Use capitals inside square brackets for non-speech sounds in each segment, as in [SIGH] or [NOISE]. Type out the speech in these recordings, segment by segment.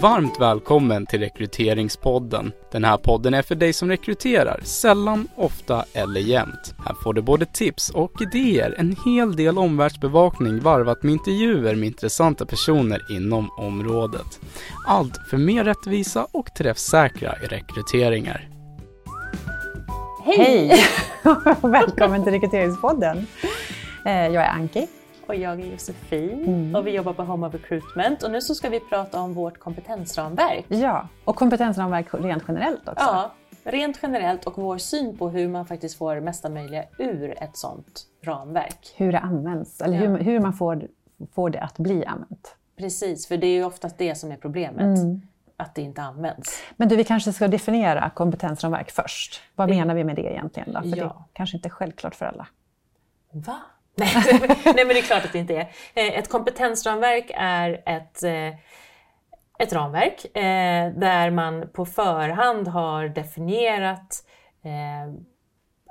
Varmt välkommen till Rekryteringspodden. Den här podden är för dig som rekryterar, sällan, ofta eller jämt. Här får du både tips och idéer, en hel del omvärldsbevakning varvat med intervjuer med intressanta personer inom området. Allt för mer rättvisa och träffsäkra rekryteringar. Hej! [LAUGHS] Välkommen till Rekryteringspodden. Eh, Jag är Anki. Och jag är Josefin Mm. och vi jobbar på Home of Recruitment. Och nu så ska vi prata om vårt kompetensramverk. Ja, och kompetensramverk rent generellt också. Ja, rent generellt och vår syn på hur man faktiskt får mesta möjliga ur ett sånt ramverk. Hur det används, eller hur, hur man får, får det att bli använt. Precis, för det är ju oftast det som är problemet. Mm. Att det inte används. Men du, vi kanske ska definiera kompetensramverk först. Vad menar vi med det egentligen? Då? För det Ja. kanske inte är självklart för alla. Va? Nej, [LAUGHS] nej men det är klart att det inte är. Eh, Ett kompetensramverk är ett, eh, ett ramverk eh, där man på förhand har definierat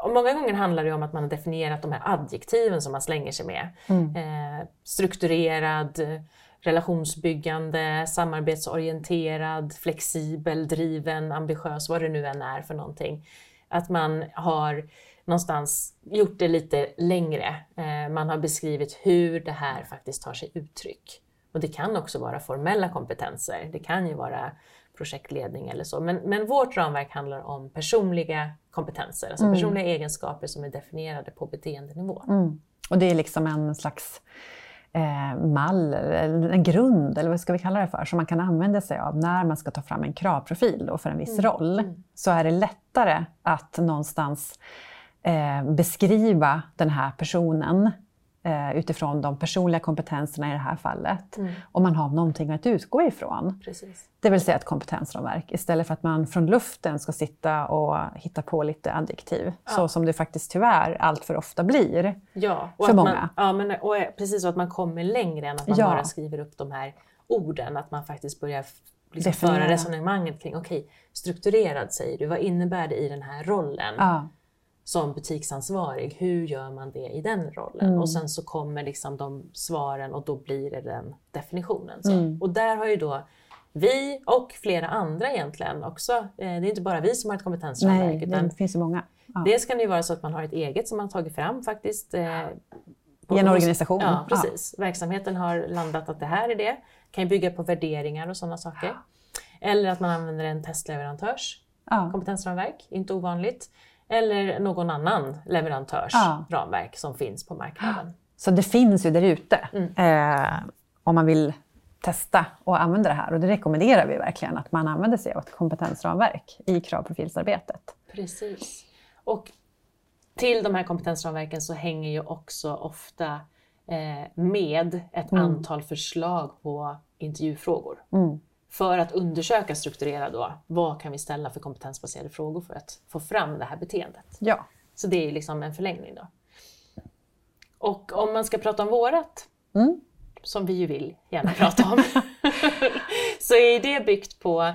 och många gånger handlar det om att man har definierat de här adjektiven som man slänger sig med. Eh, strukturerad, relationsbyggande, samarbetsorienterad, flexibel, driven, ambitiös, vad det nu än är för någonting. Att man har någonstans gjort det lite längre. Eh, man har beskrivit hur det här faktiskt tar sig uttryck. Och det kan också vara formella kompetenser. Det kan ju vara projektledning eller så. Men, men vårt ramverk handlar om personliga kompetenser, alltså personliga egenskaper som är definierade på beteendenivå. Mm. Och det är liksom en slags mall, eller en grund, eller vad ska vi kalla det för, som man kan använda sig av när man ska ta fram en kravprofil då för en viss roll. Så är det lättare att någonstans eh, beskriva den här personen eh, utifrån de personliga kompetenserna i det här fallet. Om man har någonting att utgå ifrån. Precis. Det vill säga ett kompetensramverk istället för att man från luften ska sitta och hitta på lite adjektiv. Så som det faktiskt tyvärr allt för ofta blir. Ja, och För många. Man, ja, men, och eh, precis så att man kommer längre än att man Ja. bara skriver upp de här orden. Att man faktiskt börjar liksom föra resonemanget kring, okej, strukturerad säger du, vad innebär det i den här rollen? Ja. Som butiksansvarig, hur gör man det i den rollen? Mm. Och sen så kommer liksom de svaren och då blir det den definitionen. Så. Mm. Och där har ju då vi och flera andra egentligen också, eh, det är inte bara vi som har ett kompetensramverk, Nej, utan det finns ju många. Ja. dels kan det ju vara så att man har ett eget som man har tagit fram faktiskt. Eh, I en organisation. Ja, precis. Verksamheten har landat att det här är det. Kan ju bygga på värderingar och sådana saker. Eller att man använder en testleverantörs Ja. kompetensramverk, inte ovanligt. Eller någon annan leverantörs Ja. ramverk som finns på marknaden. Så det finns ju där ute Mm. eh, om man vill testa och använda det här. Och det rekommenderar vi verkligen att man använder sig av ett kompetensramverk i kravprofilsarbetet. Precis. Och till de här kompetensramverken så hänger ju också ofta eh, med ett antal förslag på intervjufrågor. Mm. För att undersöka strukturerat då, vad kan vi ställa för kompetensbaserade frågor för att få fram det här beteendet. Ja. Så det är liksom en förlängning då. Och om man ska prata om vårat, Mm. som vi ju vill gärna prata om, [LAUGHS] så är det byggt på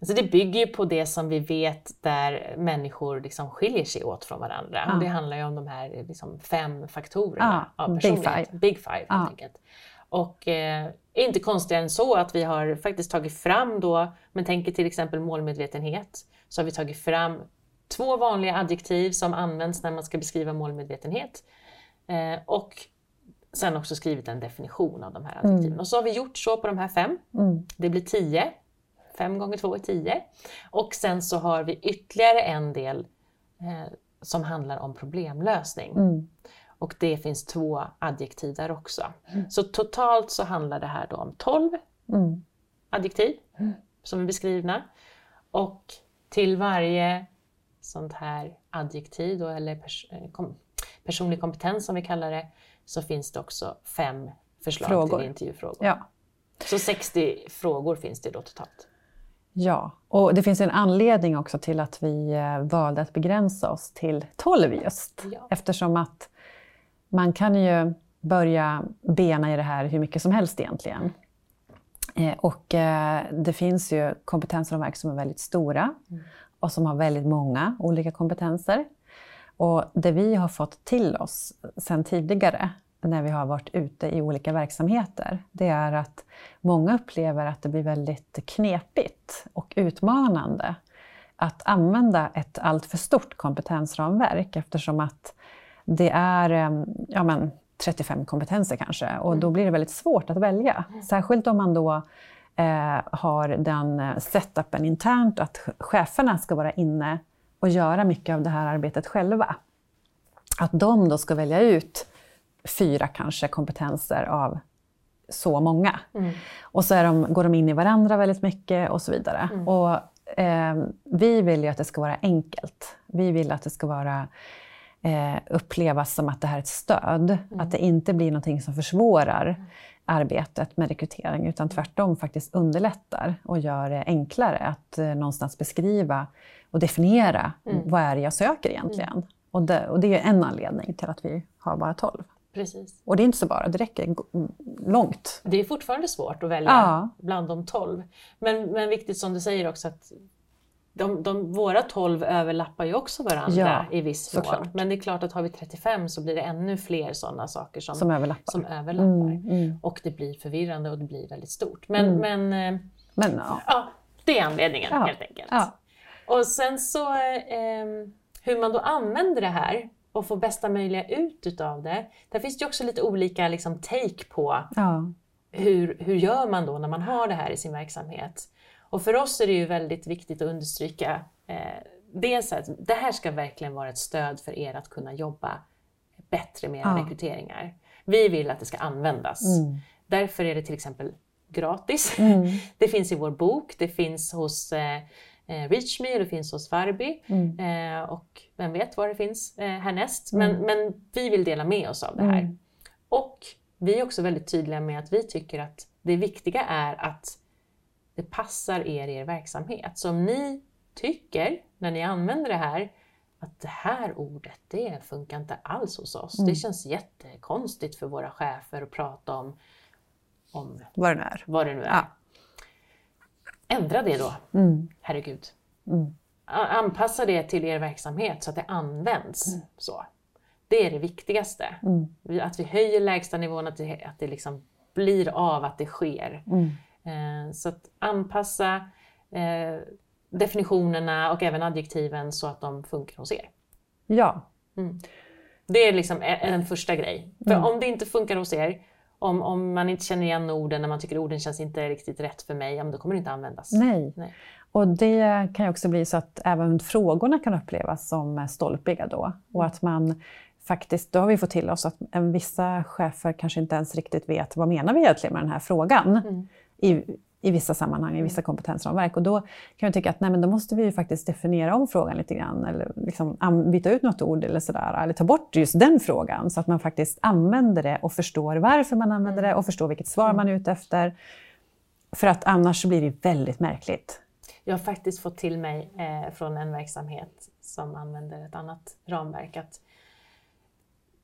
Alltså det bygger ju på det som vi vet där människor liksom skiljer sig åt från varandra. Ja. Och det handlar ju om de här liksom fem faktorerna Ja, av big personlighet. five. Big five helt Ja. enkelt. Och eh, inte konstigare än så att vi har faktiskt tagit fram då, men tänker till exempel målmedvetenhet, så har vi tagit fram två vanliga adjektiv som används när man ska beskriva målmedvetenhet. Eh, och sen också skrivit en definition av de här adjektiven. Och så har vi gjort så på de här fem. Mm. Det blir tio. Fem gånger två är tio. Och sen så har vi ytterligare en del eh, som handlar om problemlösning. Mm. Och det finns två adjektiv där också. Så totalt så handlar det här om 12 Mm. adjektiv som är beskrivna. Och till varje sånt här adjektiv då, eller pers eh, kom personlig kompetens som vi kallar det, så finns det också fem förslag Frågor. till intervjufrågor. Ja. Så 60 frågor finns det då totalt. ja, och det finns en anledning också till att vi eh, valde att begränsa oss till 12 just. Ja. Eftersom att man kan ju börja bena i det här hur mycket som helst egentligen. Eh, Och eh, det finns ju kompetensramverk som är väldigt stora och som har väldigt många olika kompetenser. Och det vi har fått till oss sedan tidigare, när vi har varit ute i olika verksamheter, det är att många upplever att det blir väldigt knepigt och utmanande att använda ett alltför stort kompetensramverk eftersom att det är eh, ja, men, 35 kompetenser kanske och då blir det väldigt svårt att välja. Särskilt om man då eh, har den setupen internt att cheferna ska vara inne och göra mycket av det här arbetet själva. Att de då ska välja ut fyra kanske kompetenser av så många. Mm. Och så de, går de in i varandra väldigt mycket och så vidare. Mm. Och, eh, vi vill ju att det ska vara enkelt. Vi vill att det ska vara eh, upplevas som att det här är ett stöd. Mm. Att det inte blir någonting som försvårar mm. arbetet med rekrytering utan tvärtom faktiskt underlättar och gör det enklare att eh, någonstans beskriva och definiera mm. vad är det jag söker egentligen. Mm. Och det, och det är en anledning till att vi har bara 12. Precis. Och det är inte så bara, det räcker långt. Det är fortfarande svårt att välja ja. bland de 12. Men, men viktigt som du säger också att de, de, våra 12 överlappar ju också varandra ja, i viss mån. Men det är klart att har vi 35 så blir det ännu fler sådana saker som, som överlappar. Som överlappar. Mm, mm. Och det blir förvirrande och det blir väldigt stort. Men, mm. men, eh, men ja. ja. det är anledningen ja, helt enkelt. Och sen så eh, hur man då använder det här och får bästa möjliga ut utav det. Där finns det också lite olika liksom, take på hur, hur gör man då när man har det här i sin verksamhet. Och för oss är det ju väldigt viktigt att understryka eh, dels att det här ska verkligen vara ett stöd för er att kunna jobba bättre med era ja. rekryteringar. Vi vill att det ska användas. Mm. Därför är det till exempel gratis. Mm. [LAUGHS] Det finns i vår bok, det finns hos eh, eh Reachme och det finns hos Varby. Mm. Eh, och vem vet var det finns eh, härnäst. Men, mm. men vi vill dela med oss av det här. Mm. Och vi är också väldigt tydliga med att vi tycker att det viktiga är att det passar er i er verksamhet. Så om ni tycker, när ni använder det här, att det här ordet, det funkar inte alls hos oss. Mm. Det känns jättekonstigt för våra chefer att prata om, om vad det nu är. Vad det nu är. Ja. Ändra det då, mm. herregud. Mm. Anpassa det till er verksamhet så att det används. Mm. Så. Det är det viktigaste. Mm. Att vi höjer lägstanivån, att det, att det liksom blir av, att det sker. Eh, så att anpassa eh, definitionerna och även adjektiven så att de funkar hos er. Ja. Mm. Det är liksom en första grej. För mm. om det inte funkar hos er, om, om man inte känner igen orden, när man tycker orden känns inte riktigt rätt för mig, ja, då kommer det inte användas. Nej. Nej. Och det kan ju också bli så att även frågorna kan upplevas som stolpiga då. Och att man faktiskt, då har vi fått till oss att vissa chefer kanske inte ens riktigt vet vad menar vi egentligen med den här frågan. Mm i, i vissa sammanhang, i vissa kompetensramverk. Och då kan jag tycka att nej, men då måste vi faktiskt definiera om frågan lite grann, eller liksom byta ut något ord eller sådär, eller ta bort just den frågan, så att man faktiskt använder det och förstår varför man använder det och förstår vilket svar man är ute efter. För att annars blir det väldigt märkligt. Jag har faktiskt fått till mig eh, från en verksamhet som använder ett annat ramverk att,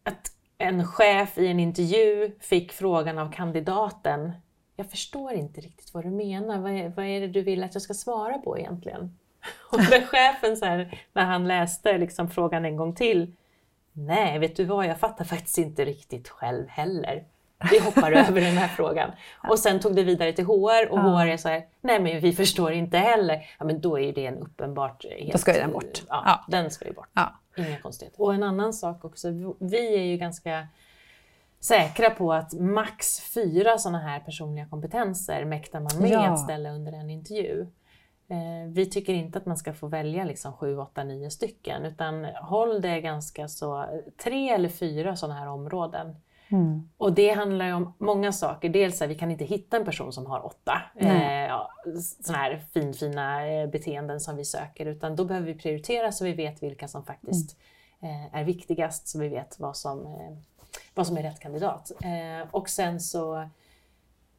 att en chef i en intervju fick frågan av kandidaten jag förstår inte riktigt vad du menar. Vad är, vad är det du vill att jag ska svara på egentligen? [LAUGHS] Och när chefen, så här, när han läste liksom frågan en gång till, nej, vet du vad, jag fattar faktiskt inte riktigt själv heller. Vi hoppar [LAUGHS] över den här frågan. Och sen tog det vidare till HR och ja. HR är så här, nej men vi förstår inte heller. Ja men då är ju det en uppenbart... Helt, då ska ju den bort. Ja, ja. den ska ju bort. Ja. Inga konstigheter. Och en annan sak också, vi är ju ganska säkra på att max fyra sådana här personliga kompetenser mäktar man med ja. att ställa under en intervju. Eh, vi tycker inte att man ska få välja liksom 7, 8, 9 stycken utan håll det ganska så, tre eller fyra sådana här områden. Mm. Och det handlar ju om många saker. Dels att vi kan inte hitta en person som har åtta eh, ja, sådana här finfina eh, beteenden som vi söker utan då behöver vi prioritera så vi vet vilka som faktiskt mm. eh, är viktigast så vi vet vad som eh, vad som är rätt kandidat. Eh, och sen så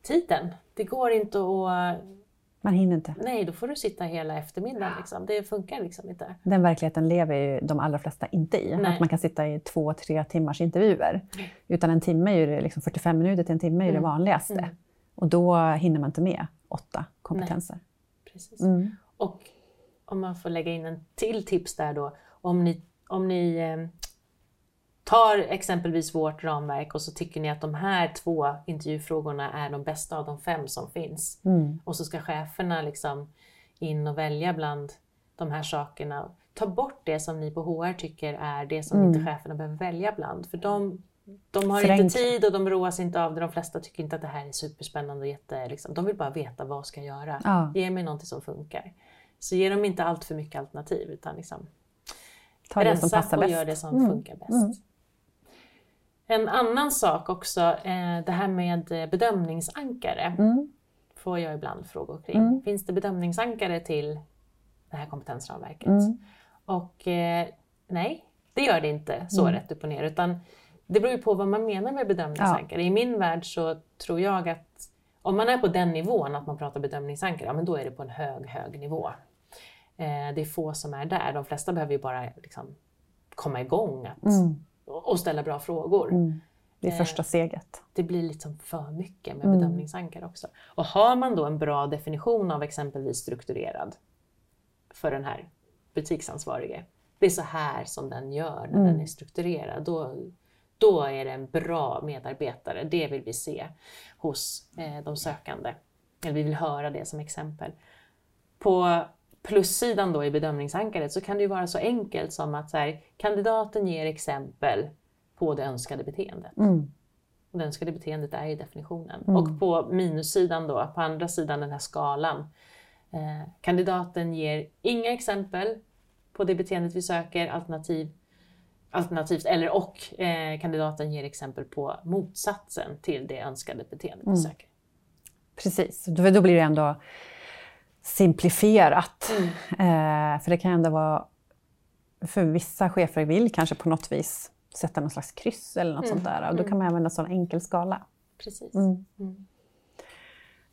tiden. Det går inte att... Man hinner inte. Nej, då får du sitta hela eftermiddagen. Liksom. Det funkar liksom inte. Den verkligheten lever ju de allra flesta inte i. Nej. Att man kan sitta i två, tre timmars intervjuer. Utan en timme är ju liksom 45 minuter till en timme är mm. det vanligaste. Mm. Och då hinner man inte med åtta kompetenser. Nej. Precis. Mm. Och om man får lägga in en till tips där då. Om ni, om ni eh, tar exempelvis vårt ramverk och så tycker ni att de här två intervjufrågorna är de bästa av de fem som finns. Mm. Och så ska cheferna liksom in och välja bland de här sakerna. Ta bort det som ni på HR tycker är det som Mm. inte cheferna behöver välja bland. För de, de har Förenkla. inte tid och de roas inte av det. De flesta tycker inte att det här är superspännande och jätte... Liksom, de vill bara veta vad ska jag göra. Ja. Ge mig någonting som funkar. Så ge dem inte allt för mycket alternativ utan liksom Ta det som rensa passar och bäst. gör det som Mm. funkar bäst. Mm. En annan sak också, eh, det här med eh, bedömningsankare Mm. får jag ibland frågor kring. Mm. Finns det bedömningsankare till det här kompetensramverket? Mm. Och eh, nej, det gör det inte så Mm. rätt upp och ner. Utan det beror ju på vad man menar med bedömningsankare. I min värld så tror jag att om man är på den nivån att man pratar bedömningsankare, ja, men då är det på en hög, hög nivå. Eh, det är få som är där. De flesta behöver ju bara liksom, komma igång att, Mm. Och ställa bra frågor. Mm. Det är Eh, första steget. Det blir liksom för mycket med Mm. bedömningsankare också. Och har man då en bra definition av exempelvis strukturerad för den här butiksansvarige. Det är så här som den gör när Mm. den är strukturerad. Då, då är det en bra medarbetare. Det vill vi se hos eh, de sökande. Eller vi vill höra det som exempel. På plussidan då i bedömningsankaret så kan det ju vara så enkelt som att så här, kandidaten ger exempel på det önskade beteendet. Mm. Och det önskade beteendet är ju definitionen. Mm. Och på minussidan då, på andra sidan den här skalan, eh, kandidaten ger inga exempel på det beteendet vi söker, alternativ, alternativt, eller och eh, kandidaten ger exempel på motsatsen till det önskade beteendet Mm. vi söker. Precis, då, då blir det ändå simplifierat. Mm. Eh, för det kan ändå vara... För vissa chefer vill kanske på något vis sätta någon slags kryss eller något Mm. sånt där. Och då kan man använda en sån enkel skala. Precis. Mm. Mm.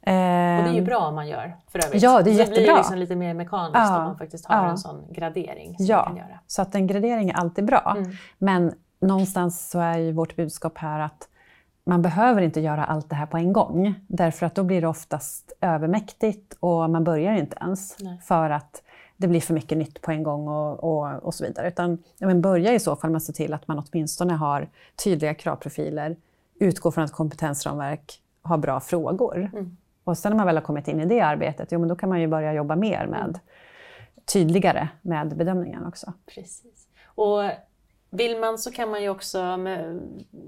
Eh, Och det är ju bra om man gör för övrigt. Ja, det är blir det jättebra. liksom lite mer mekaniskt Ja, om man faktiskt har ja. en sån gradering som Ja. man kan göra. Så att en gradering är alltid bra. Mm. Men någonstans så är ju vårt budskap här att man behöver inte göra allt det här på en gång. Därför att då blir det oftast övermäktigt och man börjar inte ens. Nej. För att det blir för mycket nytt på en gång och, och, och så vidare. Utan ja, men börja i så fall med att se till att man åtminstone har tydliga kravprofiler, utgår från ett kompetensramverk, har bra frågor. Mm. Och sen när man väl har kommit in i det arbetet, jo, men då kan man ju börja jobba mer med tydligare med bedömningen också. Precis. Och vill man så kan man ju också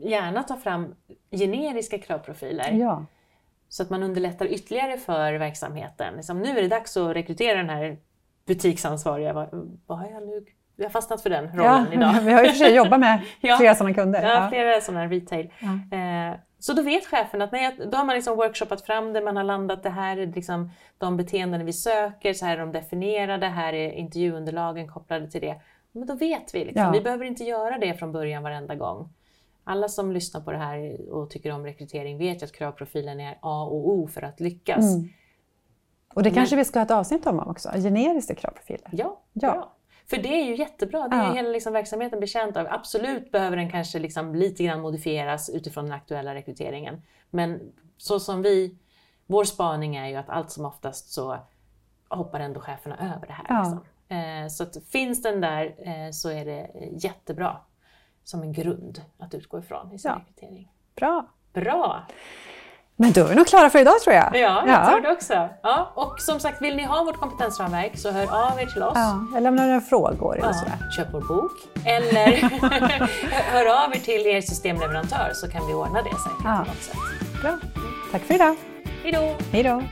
gärna ta fram generiska kravprofiler Ja. så att man underlättar ytterligare för verksamheten. Liksom, nu är det dags att rekrytera den här butiksansvariga. Vad, vad har jag nu? Jag har fastnat för den rollen Ja, idag. [LAUGHS] vi har ju för sig jobbat med [LAUGHS] Ja. flera sådana kunder. Ja, flera sådana retail. Ja. Eh, så då vet chefen att nej, då har man liksom workshoppat fram det, man har landat det här är liksom de beteenden vi söker, så här är de definierade, här är intervjuunderlagen kopplade till det. Men då vet vi. Liksom. Ja. Vi behöver inte göra det från början varenda gång. Alla som lyssnar på det här och tycker om rekrytering vet att kravprofilen är A och O för att lyckas. Mm. Och det kanske vi ska ha ett avsnitt om också, generiska kravprofiler. Ja, Ja. bra. För det är ju jättebra. Det är Ja. hela liksom verksamheten betjänt av. Absolut behöver den kanske liksom lite grann modifieras utifrån den aktuella rekryteringen. Men så som vi, vår spaning är ju att allt som oftast så hoppar ändå cheferna över det här. Ja. Liksom. Eh, så att finns den där eh, så är det jättebra som en grund att utgå ifrån i sin Ja. rekrytering. Bra. Bra! Men då är vi nog klara för idag tror jag. Ja, jag tror det också. Ja, och som sagt, vill ni ha vårt kompetensramverk så hör av er till oss. Ja, eller lämna några frågor eller sådär. Ja, köp vår bok. Eller [LAUGHS] [LAUGHS] hör av er till er systemleverantör så kan vi ordna det säkert Ja. på något sätt. Bra. Tack för idag. Hej då! Hej då.